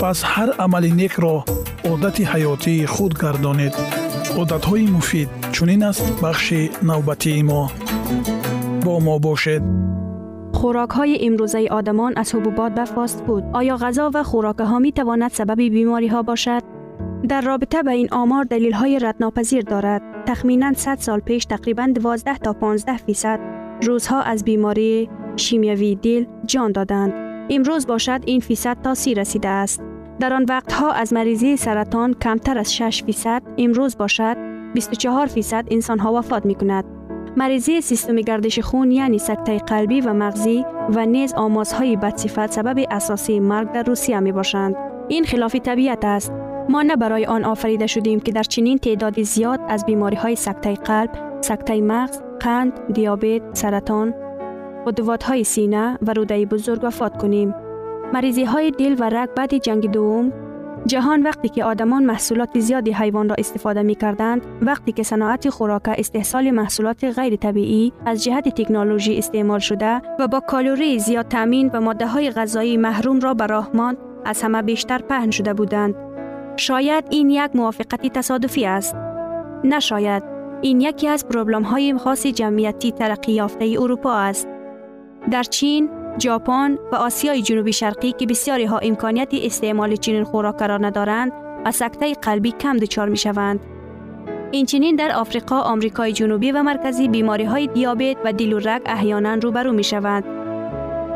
пас ҳар амали некро одати ҳаётии худ гардонед одатҳои муфид чунин аст бахши навбатии мо бо мо бошед خوراک های امروزه آدمان از حبوبات به فاست فود آیا غذا و خوراک ها می تواند سبب بیماری ها باشد؟ در رابطه به این آمار دلیل های ردناپذیر دارد. تخمینا 100 سال پیش تقریبا 12 تا 15 فیصد روزها از بیماری شیمیوی دل جان دادند. امروز باشد این فیصد تا سی رسیده است. در آن وقتها از مریضی سرطان کمتر از 6 فیصد امروز باشد 24 فیصد انسان ها وفات می کند. مریضی سیستم گردش خون یعنی سکته قلبی و مغزی و نیز آمازهای بدصفت سبب اساسی مرگ در روسیه می باشند. این خلاف طبیعت است. ما نه برای آن آفریده شدیم که در چنین تعداد زیاد از بیماری های سکته قلب، سکته مغز، قند، دیابت، سرطان، قدوات های سینه و روده بزرگ وفات کنیم. مریضی های دل و رگ بعد جنگ دوم جهان وقتی که آدمان محصولات زیادی حیوان را استفاده می کردند وقتی که صناعت خوراک استحصال محصولات غیر طبیعی از جهت تکنولوژی استعمال شده و با کالری زیاد تامین و ماده های غذایی محروم را به راهمان از همه بیشتر پهن شده بودند. شاید این یک موافقتی تصادفی است. نشاید. این یکی از پروبلم های خاص جمعیتی ترقی یافته اروپا است. در چین ژاپن و آسیای جنوبی شرقی که بسیاری ها امکانیت استعمال چنین خوراک را ندارند و سکته قلبی کم دچار می شوند. این در آفریقا، آمریکای جنوبی و مرکزی بیماری های دیابت و دل و رگ احیانا روبرو می شوند.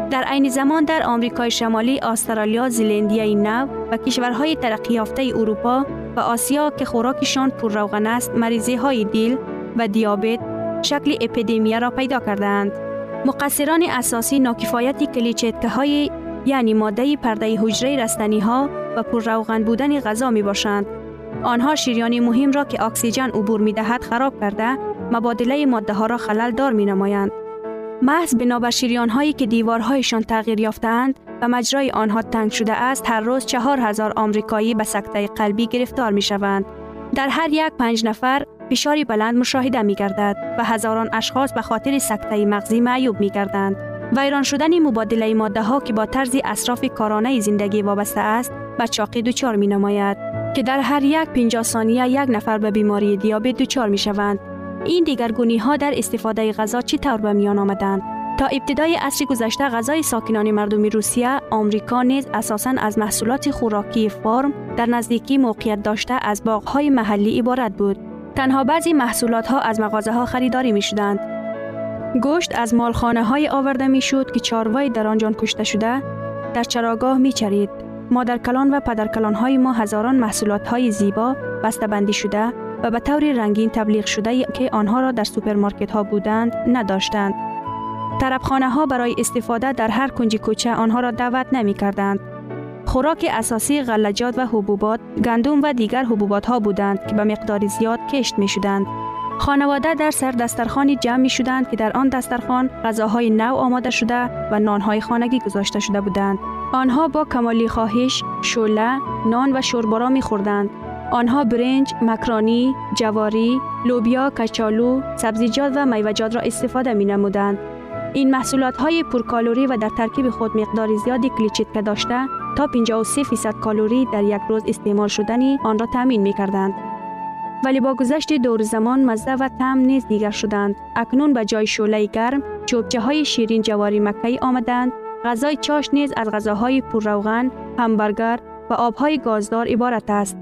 در عین زمان در آمریکای شمالی، استرالیا، زلندیای نو و کشورهای ترقی یافته اروپا و آسیا که خوراکشان پر است، مریضی های دل و دیابت شکل اپیدمی را پیدا کردند. مقصران اساسی ناکفایت کلیچتکه های یعنی ماده پرده حجره رستنی ها و پر روغن بودن غذا می باشند. آنها شیریان مهم را که اکسیژن عبور می دهد خراب کرده مبادله ماده ها را خلل دار می نمایند. محض بنابر شیریان هایی که دیوارهایشان تغییر یافتند و مجرای آنها تنگ شده است هر روز چهار هزار آمریکایی به سکته قلبی گرفتار می شوند. در هر یک پنج نفر فشاری بلند مشاهده می گردد و هزاران اشخاص به خاطر سکته مغزی معیوب می گردند. ویران شدن مبادله ماده ها که با طرز اصراف کارانه زندگی وابسته است به چاقی دچار می نماید که در هر یک 50 ثانیه یک نفر به بیماری دیابت دچار می شوند. این دیگرگونی ها در استفاده غذا چطور به میان آمدند؟ تا ابتدای عصر گذشته غذای ساکنان مردم روسیه، آمریکا نیز اساساً از محصولات خوراکی فرم در نزدیکی موقعیت داشته از باغهای محلی عبارت بود. تنها بعضی محصولات ها از مغازه ها خریداری می شدند. گوشت از مالخانه های آورده می شد که چاروای در آنجان کشته شده در چراگاه می چرید. مادرکلان و پدرکلان های ما هزاران محصولات های زیبا بسته‌بندی شده و به طور رنگین تبلیغ شده که آنها را در سوپرمارکت ها بودند نداشتند. طربخانه ها برای استفاده در هر کنج کوچه آنها را دعوت نمی کردند. خوراک اساسی غلجات و حبوبات، گندم و دیگر حبوبات ها بودند که به مقدار زیاد کشت می شدند. خانواده در سر دسترخانی جمع می شدند که در آن دسترخان غذاهای نو آماده شده و نانهای خانگی گذاشته شده بودند. آنها با کمالی خواهش، شوله، نان و شوربارا می خوردند. آنها برنج، مکرانی، جواری، لوبیا، کچالو، سبزیجات و میوجات را استفاده می نمودند. این محصولات های پرکالوری و در ترکیب خود مقدار زیادی کلیچیتکه داشته تا 53 فیصد کالوری در یک روز استعمال شدنی آن را تامین می کردند. ولی با گذشت دور زمان مزه و تم نیز دیگر شدند. اکنون به جای شوله گرم چوبچه های شیرین جواری مکهی آمدند. غذای چاش نیز از غذاهای روغن، همبرگر و آبهای گازدار عبارت است.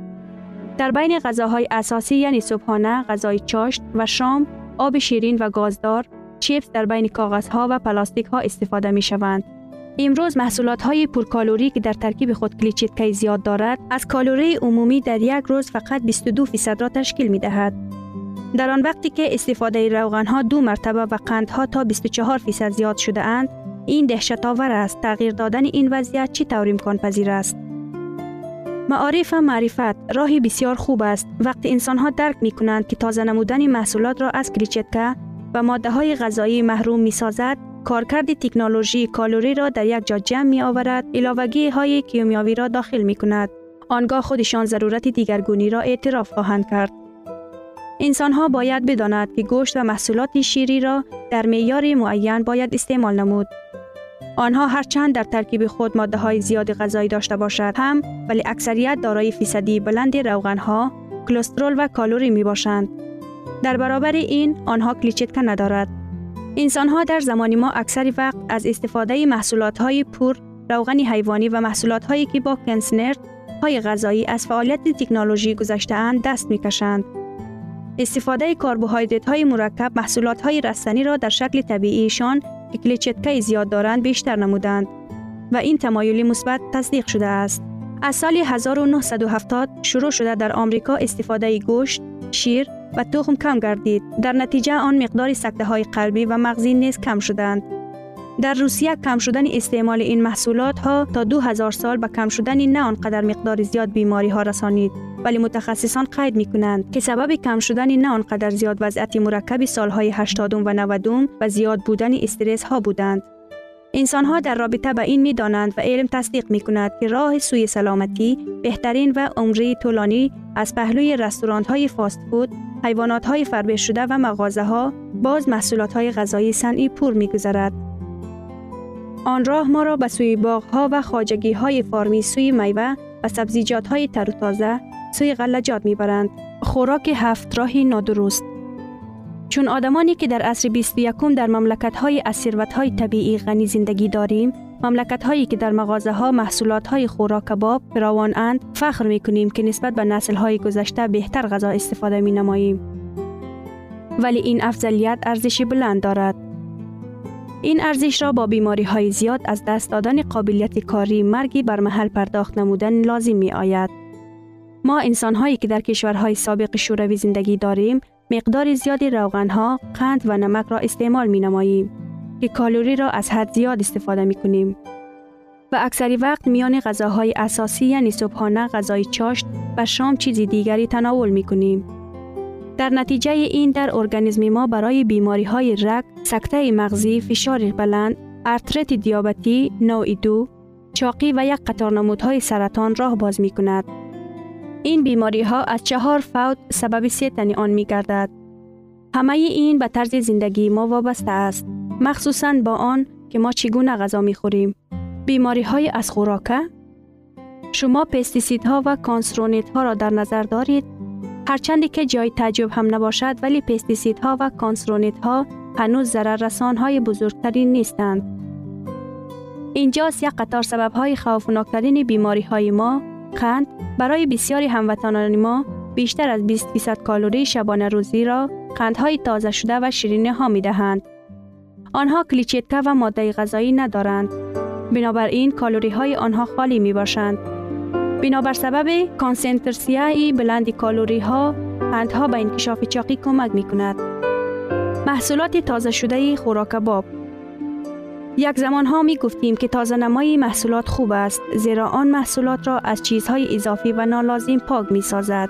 در بین غذاهای اساسی یعنی صبحانه، غذای چاشت و شام، آب شیرین و گازدار، چیپس در بین کاغذها و پلاستیک ها استفاده می شوند. امروز محصولات های پرکالوری که در ترکیب خود کلیچیتکی زیاد دارد از کالوری عمومی در یک روز فقط 22 فیصد را تشکیل می دهد. در آن وقتی که استفاده روغن ها دو مرتبه و قندها تا 24 فیصد زیاد شده اند این دهشت آور است تغییر دادن این وضعیت چی طور امکان پذیر است معارف و معرفت راهی بسیار خوب است وقتی انسان ها درک می کنند که تازه نمودن محصولات را از کلیچتکه و ماده های غذایی محروم می سازد کارکرد تکنولوژی کالوری را در یک جا جمع می آورد علاوگی های کیمیاوی را داخل می کند آنگاه خودشان ضرورت دیگرگونی را اعتراف خواهند کرد. انسان ها باید بداند که گوشت و محصولات شیری را در معیار معین باید استعمال نمود. آنها هرچند در ترکیب خود ماده های زیاد غذایی داشته باشد هم ولی اکثریت دارای فیصدی بلند روغن ها کلسترول و کالوری می باشند در برابر این آنها کلیچیتکا ندارد انسان ها در زمان ما اکثر وقت از استفاده محصولات های پور روغن حیوانی و محصولات هایی که با کنسنرد های غذایی از فعالیت تکنولوژی گذشته دست می کشند. استفاده کربوهیدرات های مرکب محصولات های رستنی را در شکل طبیعیشان که کلیچتکه زیاد دارند بیشتر نمودند و این تمایلی مثبت تصدیق شده است. از سال 1970 شروع شده در آمریکا استفاده گوشت، شیر و تخم کم گردید. در نتیجه آن مقدار سکته های قلبی و مغزی نیز کم شدند. در روسیه کم شدن استعمال این محصولات ها تا 2000 سال به کم شدن نه آنقدر مقدار زیاد بیماری ها رسانید ولی متخصصان قید می کنند که سبب کم شدن نه آنقدر زیاد وضعیت مرکب سالهای 80 و 90 و زیاد بودن استرس ها بودند انسان ها در رابطه به این می دانند و علم تصدیق می کند که راه سوی سلامتی بهترین و عمری طولانی از پهلوی رستوران های فاست فود حیوانات های فربه شده و مغازه ها باز محصولات های غذایی صنعی پور می گذارد. آن راه ما را به سوی باغ ها و خاجگی های فارمی سوی میوه و سبزیجات های تر و تازه سوی غلجات می برند. خوراک هفت راهی نادرست چون آدمانی که در عصر 21 در مملکت های از های طبیعی غنی زندگی داریم مملکت هایی که در مغازه ها محصولات های خوراک کباب فراوان اند فخر می کنیم که نسبت به نسل های گذشته بهتر غذا استفاده می نماییم ولی این افضلیت ارزشی بلند دارد. این ارزش را با بیماری های زیاد از دست دادن قابلیت کاری مرگی بر محل پرداخت نمودن لازم می آید. ما انسان هایی که در کشورهای سابق شوروی زندگی داریم مقدار زیادی روغن ها، قند و نمک را استعمال می نماییم که کالوری را از حد زیاد استفاده می کنیم. و اکثری وقت میان غذاهای اساسی یعنی صبحانه غذای چاشت و شام چیزی دیگری تناول می کنیم. در نتیجه این در ارگانیسم ما برای بیماری های رگ، سکته مغزی، فشار بلند، ارترت دیابتی، نوع دو، چاقی و یک قطار نمودهای سرطان راه باز می کند. این بیماری ها از چهار فوت سبب سیتنی آن می گردد. همه این به طرز زندگی ما وابسته است. مخصوصا با آن که ما چگونه غذا می خوریم. بیماری های از خوراکه؟ شما پستیسید ها و کانسرونیت ها را در نظر دارید؟ هرچندی که جای تعجب هم نباشد ولی پستیسید ها و کانسرونیت ها هنوز ضرر رسان های بزرگتری نیستند. اینجاست یک قطار سبب های خوفناکترین بیماری های ما قند برای بسیاری هموطنان ما بیشتر از 20 فیصد کالری شبانه روزی را قندهای تازه شده و شیرینی ها می دهند. آنها کلیچیتکا و ماده غذایی ندارند. بنابراین کالوری های آنها خالی می باشند. بنابر سبب کانسنترسیای بلند کالوری ها قندها به انکشاف چاقی کمک می کند. محصولات تازه شده خوراک باب یک زمان ها می گفتیم که تازه نمای محصولات خوب است زیرا آن محصولات را از چیزهای اضافی و نالازم پاک می سازد.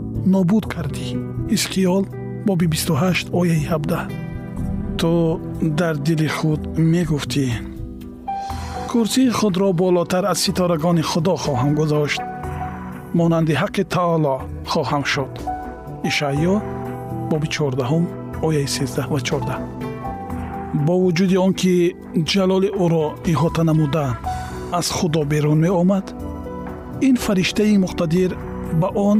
нобуд кардӣ ҳизқиёл боби 28 ояи 17 ту дар дили худ мегуфтӣ курсии худро болотар аз ситорагони худо хоҳам гузошт монанди ҳаққи таоло хоҳам шуд ишаъё боби 14 ояи 13 ва 14 бо вуҷуди он ки ҷалоли ӯро иҳота намуда аз худо берун меомад ин фариштаи муқтадир ба он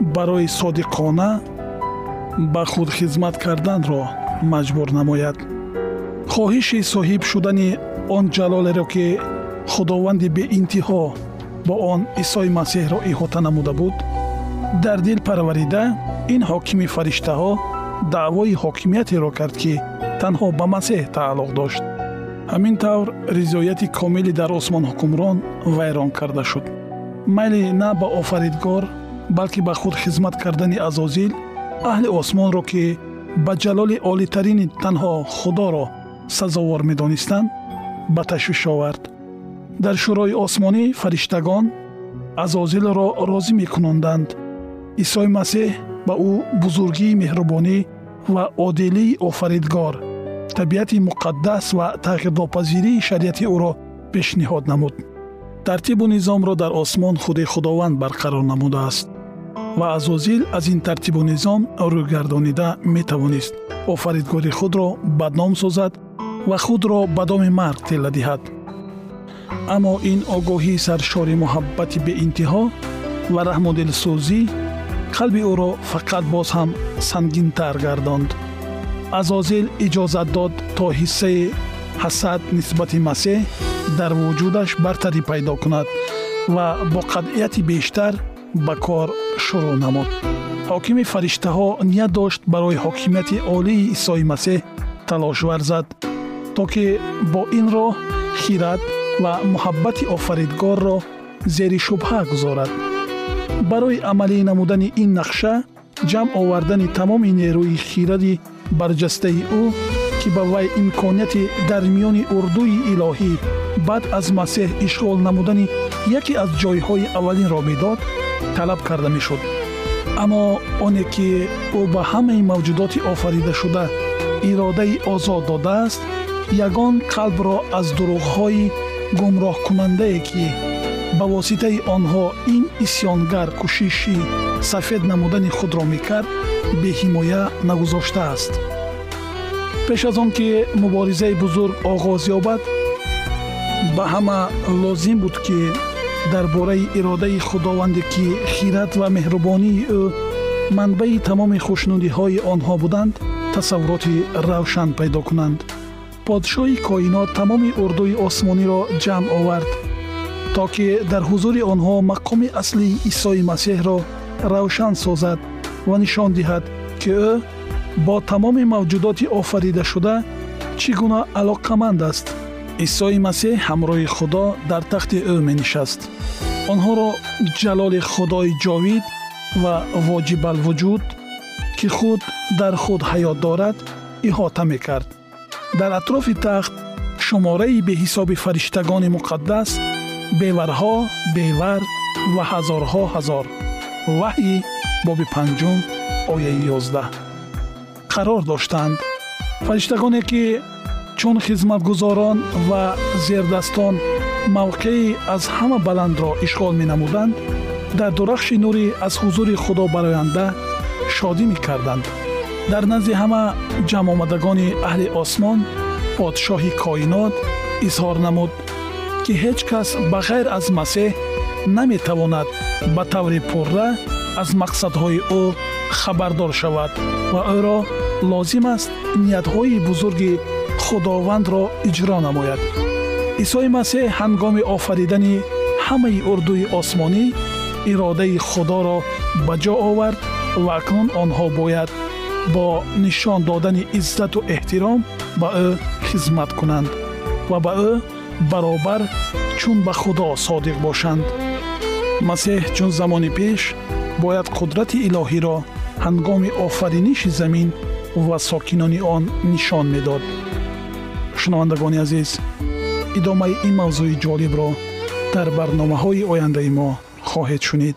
барои содиқона ба худ хизмат карданро маҷбур намояд. Хоҳиши соҳиб шудани он ҷалолеро ки худованди беинтиҳо бо он исои масеҳро иҳота намуда буд дар дил парварида ин ҳокими фариштаҳо даъвои ҳокимиятеро кард ки танҳо ба масеҳ тааллуқ дошт. Ҳамин тавр ризояти комилӣ дар осмон ҳукмрон вайрон карда шуд. Майли на ба офаридгор балки ба худ хизмат кардани азозил аҳли осмонро ки ба ҷалоли олитарини танҳо худоро сазовор медонистанд ба ташвиш овард. Дар шӯрои осмонӣ фариштагон азозилро розӣ мекунонданд исои масеҳ ба ӯ бузургии меҳрубонӣ ва одилии офаридгор табиати муқаддас ва тағйирнопазирии шариати ӯро пешниҳод намуд. Тартибу низомро дар осмон худи худованд барқарор намудааст ва азозил аз ин тартибу низом рӯйгардонида метавонист. Офаридгори худро бадном созад ва худро ба доми марг тела диҳад. Аммо ин огоҳии саршори муҳаббати беинтиҳо ва раҳмудилсӯзӣ қалби ӯро фақат боз ҳам сангинтар гардонд. Азозил иҷозат дод то ҳиссаи ҳасад нисбати масеҳ дар вуҷудаш бартарӣ пайдо кунад ва бо қатъияти бештар ба кор шурӯъ намуд. Ҳокими фариштаҳо ният дошт барои ҳокимияти олии исои масеҳ талош варзад то ки бо ин роҳ хират ва муҳаббати офаридгорро зери шубҳа гузорад. Барои амалӣ намудани ин нақша ҷамъ овардани тамоми нерӯи хиради барҷастаи ӯ ки ба вай имконияти дар миёни урдуи илоҳӣ баъд аз масеҳ ишғол намудани яке аз ҷойҳои аввалинро медод талаб карда мешуд. Аммо оне ки ӯ ба ҳамаи мавҷудоти офаридашуда иродаи озод додааст ягон қалбро аз дурӯғҳои гумроҳкунандае ки ба воситаи онҳо ин исьёнгар кӯшиши сафед намудани худро мекард беҳимоя нагузоштааст. Пеш аз он ки муборизаи бузург оғоз ёбад ба ҳама лозим буд ки дар бораи иродаи худованде ки хират ва меҳрубонии ӯ манбаи тамоми хушнудиҳои онҳо буданд тасаввуроти равшан пайдо кунанд. Подшоҳи коинот тамоми урдуи осмониро ҷамъ овард то ки дар ҳузури онҳо мақоми аслии исои масеҳро равшан созад ва нишон диҳад ки ӯ бо тамоми мавҷудоти офаридашуда чӣ гуна алоқаманд аст исои масеҳ ҳамроҳи худо дар тахти ӯ менишаст. Онҳоро ҷалоли худои ҷовид ва воҷибалвуҷуд ки худ дар худ ҳаёт дорад иҳота мекард. Дар атрофи тахт шумораи беҳисоби фариштагони муқаддас беварҳо бевар ва ҳазорҳо ҳазор. Ваҳйи боби панҷум ояи ёздаҳ. Қарор доштанд. Фариштагоне ки чун хизматгузорон ва зердастон мавқеи аз ҳама баландро ишғол менамуданд дар дурахши нурӣ аз ҳузури худо бароянда шодӣ мекарданд. Дар назди ҳама ҷамъомадагони аҳли осмон подшоҳи коинот изҳор намуд ки ҳеҷ кас ба ғайр аз масеҳ наметавонад ба таври пурра аз мақсадҳои ӯ хабардор шавад ва ӯро лозим аст ниятҳои бузурги худовандро иҷро намояд. Исои масеҳ ҳангоми офаридани ҳамаи урдуи осмонӣ иродаи худоро ба ҷо овард ва акнун онҳо бояд бо нишон додани иззату эҳтиром ба ӯ хизмат кунанд ва ба ӯ баробар чун ба худо содиқ бошанд. Масеҳ чун замони пеш бояд қудрати илоҳиро ҳангоми офариниши замин ва сокинони он нишон медод шунавандагони азиз идомаи ин мавзӯи ҷолибро дар барномаҳои ояндаи мо хоҳед шунид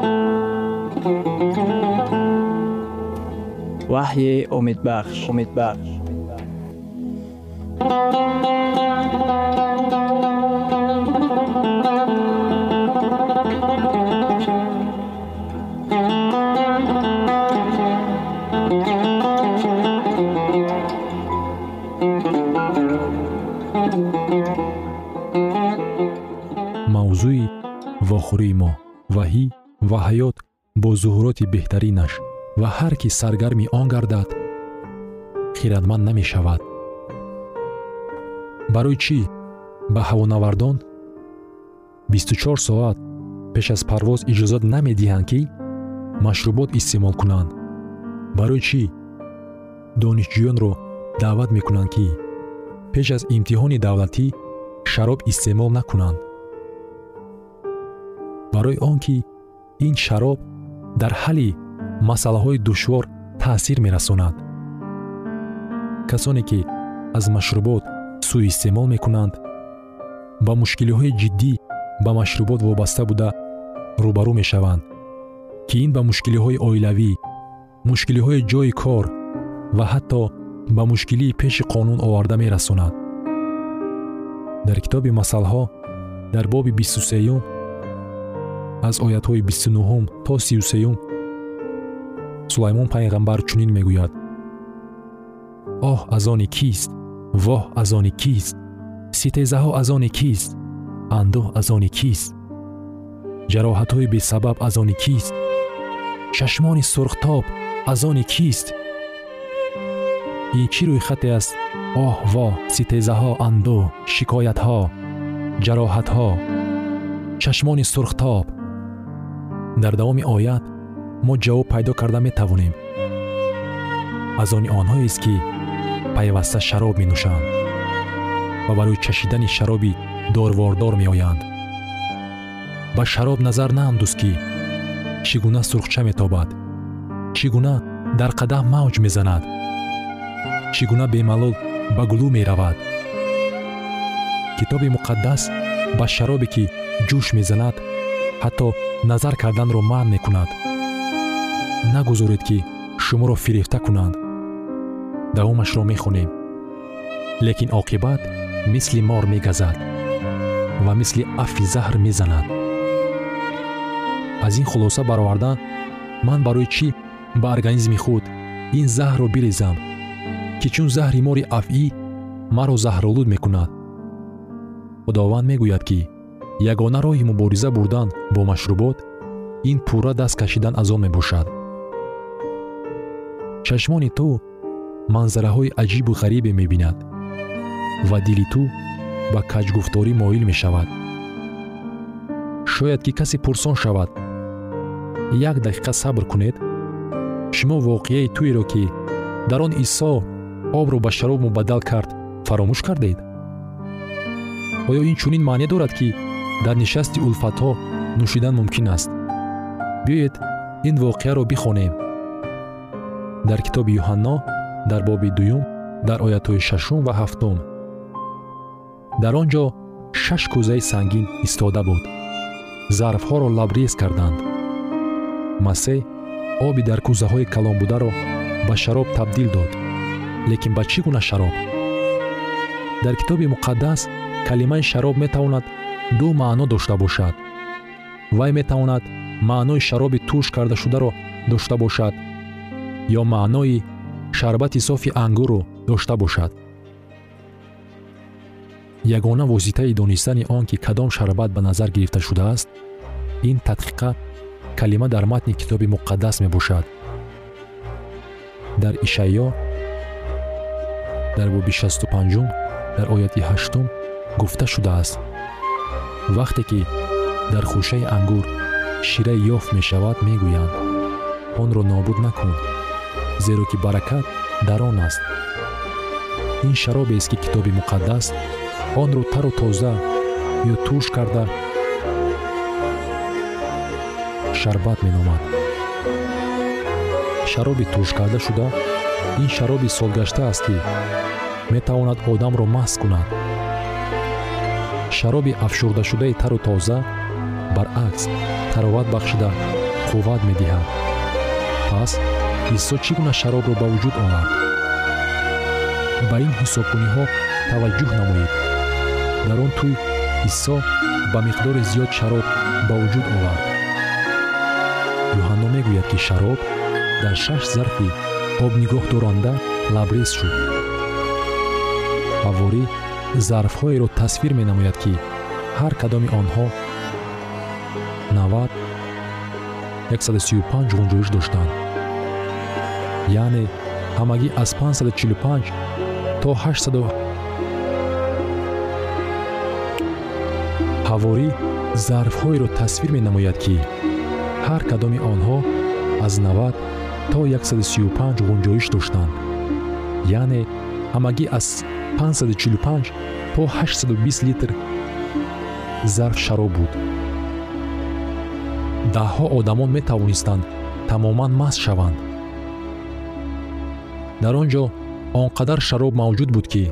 кардааст ваҳйи умедбахш умедбахш мавзӯи вохӯрии мо ваҳӣ ва ҳаёт бо зуҳуроти беҳтаринаш ва ҳар кӣ саргарми он гардад хиратманд намешавад. Барои чӣ? Ба ҳавонавардон? 24 соат пеш аз парвоз иҷозат намедиҳанд ки машрубот истеъмол кунанд. Барои чӣ? Донишҷӯёнро даъват мекунанд ки пеш аз имтиҳони давлатӣ шароб истеъмол накунанд. Барои он ки ин шароб дар ҳалли масъалаҳои душвор таъсир мерасонад. Касоне ки аз машрубот сӯистеъмол мекунанд ба мушкилиҳои ҷиддӣ ба машрубот вобаста буда рӯбарӯ мешаванд ки ин ба мушкилиҳои оилавӣ мушкилиҳои ҷойи кор ва ҳатто ба мушкилии пеши қонун оварда мерасонад. Дар китоби масъалҳо дар боби бисту сеюм аз оятҳои бисту нуҳум то сию сеюм сулаймон пайғамбар чунин мегӯяд. Оҳ аз они кист? Воҳ аз они кист? Ситезаҳо аз они кист? Андӯҳ аз они кист? Ҷароҳатҳои бесабаб аз они кист? Чашмони сурхтоб аз они кист? Ин чӣ рӯйхате аст? Оҳ воҳ ситезаҳо андӯҳ шикоятҳо ҷароҳатҳо чашмони сурхтоб дар давоми оят мо ҷавоб пайдо карда метавонем. Аз они онҳоест ки пайваста шароб менӯшанд ва барои чашидани шароби дорвордор меоянд. Ба шароб назар наандӯз ки чӣ гуна сурхча метобад чӣ гуна дар қадаҳ мавҷ мезанад чӣ гуна бемалол ба гулӯ меравад. Китоби муқаддас ба шаробе ки ҷӯш мезанад ҳатто назар карданро маън мекунад. Нагузоред ки шуморо фирефта кунанд давомашро мехонем. Лекин оқибат мисли мор мегазад ва мисли афи заҳр мезанад. Аз ин хулоса бароварда ман барои чӣ ба организми худ ин заҳрро бирезам ки чун заҳри мори афъӣ маро заҳролуд мекунад? Худованд мегӯяд ки ягона роҳи мубориза бурдан бо машрубот ин пурра даст кашидан аз он мебошад. Чашмони ту манзараҳои аҷибу ғарибе мебинад ва дили ту ба каҷгуфторӣ моил мешавад. Шояд ки касе пурсон шавад як дақиқа сабр кунед шумо воқеаи туеро ки дар он исо обро ба шароб мубаддал кард фаромӯш кардед? Оё ин чунин маъне дорад ки дар нишасти улфатҳо нӯшидан мумкин аст. Биёед ин воқеаро бихонем. Дар китоби юҳанно дар боби дуюм дар оятҳои шашум ва ҳафтум. Дар он ҷо шаш кӯзаи сангин истода буд. Зарфҳоро лабрез карданд. Масеҳ оби дар кӯзаҳои калонбударо ба шароб табдил дод лекин ба чӣ гуна шароб? Дар китоби муқаддас калимаи шароб метавонад ду маъно дошта бошад. Вай метавонад маънои шароби турш кардашударо дошта бошад ё маънои шарбати софи ангурро дошта бошад. Ягона воситаи донистани он ки кадом шарбат ба назар гирифта шудааст ин тадқиқа калима дар матни китоби муқаддас мебошад. Дар ишаъё дар боби 65 дар ояти 8 гуфта шудааст вақте ки дар хушаи ангур шира ёфт мешавад мегӯянд онро нобуд накун зеро ки баракат дар он аст. Ин шаробест ки китоби муқаддас онро тару тоза ё турш карда шарбат меномад. Шароби туршкарда шуда ин шароби солгашта аст ки метавонад одамро маст кунад шароби афшурдашудаи тару тоза баръакс тароват бахшида қувват медиҳад. Пас исо чӣ гуна шаробро ба вуҷуд овард ба ин ҳисобкуниҳо таваҷҷӯҳ намоед. Дар он тӯй исо ба миқдори зиёд шароб ба вуҷуд овард. Юҳанно мегӯяд ки шароб дар шаш зарфи обнигоҳдоранда лабрез шуд. Ҳаворӣ зарфҳоеро тасвир менамояд ки ҳар кадоми онҳо 90 135 ғунҷоиш доштанд. Яъне ҳамагӣ аз 545 то 800 ҳаворӣ зарфҳоеро тасвир менамояд ки ҳар кадоми онҳо аз 90 то 135 ғунҷоиш доштанд. Яъне ҳамагӣ аз 545 то 820 литр зарф шароб буд. Даҳҳо одамон метавонистанд тамоман маст шаванд. Дар он ҷо он қадар шароб мавҷуд буд ки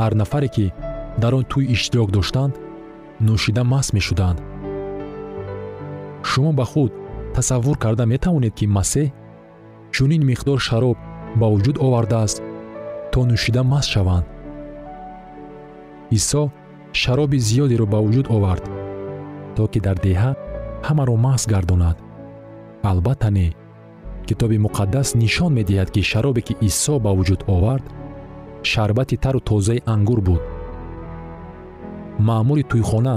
ҳар нафаре ки дар он тӯй иштирок доштанд нӯшида маст мешуданд. Шумо ба худ тасаввур карда метавонед ки масеҳ чунин миқдор шароб ба вуҷуд овардааст то нӯшида маст шаванд. Исо шароби зиёдеро ба вуҷуд овард то ки дар деҳа ҳамаро маҳз гардонад. Албатта не китоби муқаддас нишон медиҳад ки шаробе ки исо ба вуҷуд овард шарбати тару тозаи ангур буд. Маъмури тӯйхона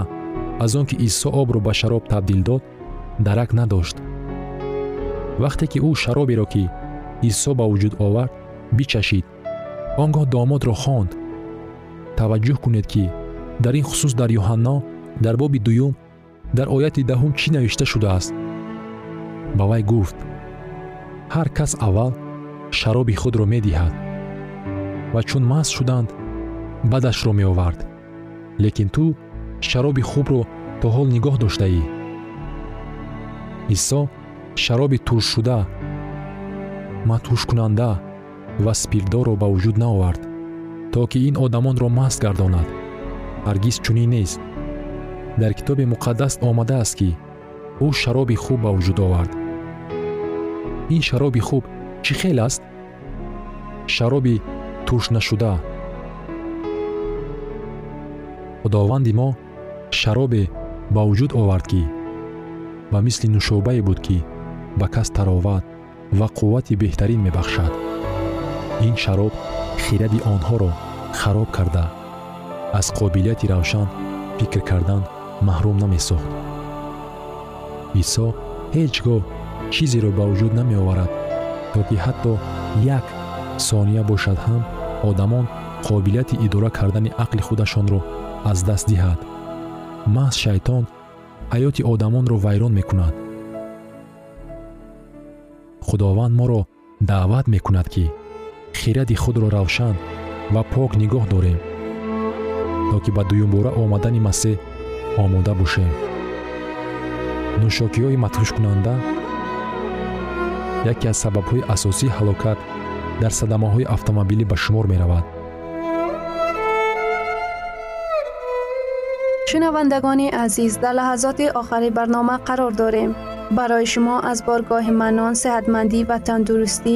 аз он ки исо обро ба шароб табдил дод дарак надошт. Вақте ки ӯ шароберо ки исо ба вуҷуд овард бичашид он гоҳ домодро хонд. Таваҷҷӯҳ кунед ки дар ин хусус дар юҳанно дар боби дуюм дар ояти даҳум чӣ навишта шудааст? Ба вай гуфт ҳар кас аввал шароби худро медиҳад ва чун маст шуданд бадашро меовард. Лекин ту шароби хубро то ҳол нигоҳ доштаӣ. Исо шароби туршшуда матӯшкунанда ва спиртдорро ба вуҷуд наовард то ки ин одамонро маст гардонад. Ҳаргиз чунин нест. Дар китоби муқаддас омадааст ки ӯ шароби хуб ба вуҷуд овард. Ин шароби хуб чӣ хел аст? Шароби туршнашуда худованди мо шаробе ба вуҷуд овард ки ба мисли нушобае буд ки ба кас тароват ва қуввати беҳтарин мебахшад ин шароб хиради онҳоро хароб карда. Аз қобилияти равшан фикр кардан маҳрум намесохт. Исо ҳеҷ гоҳ чизеро ба вуҷуд намеоварад то ки ҳатто як сония бошад ҳам одамон қобилияти идора кардани ақли худашонро аз даст диҳад. Маҳз шайтон ҳаёти одамонро вайрон мекунад. Худованд моро даъват мекунад ки хиради худро равшан ва пок нигоҳ дорем то ки ба дуюмбора омадани масеҳ омода бошем. Нӯшокиҳои матҳушкунанда яке аз сабабҳои асосии ҳалокат дар садамаҳои автомобилӣ ба шумор меравад. Шунавандагони азиз дар лаҳазоти охари барнома қарор дорем. Барои шумо аз боргоҳи манон сеҳатмандӣ ва тандурустӣ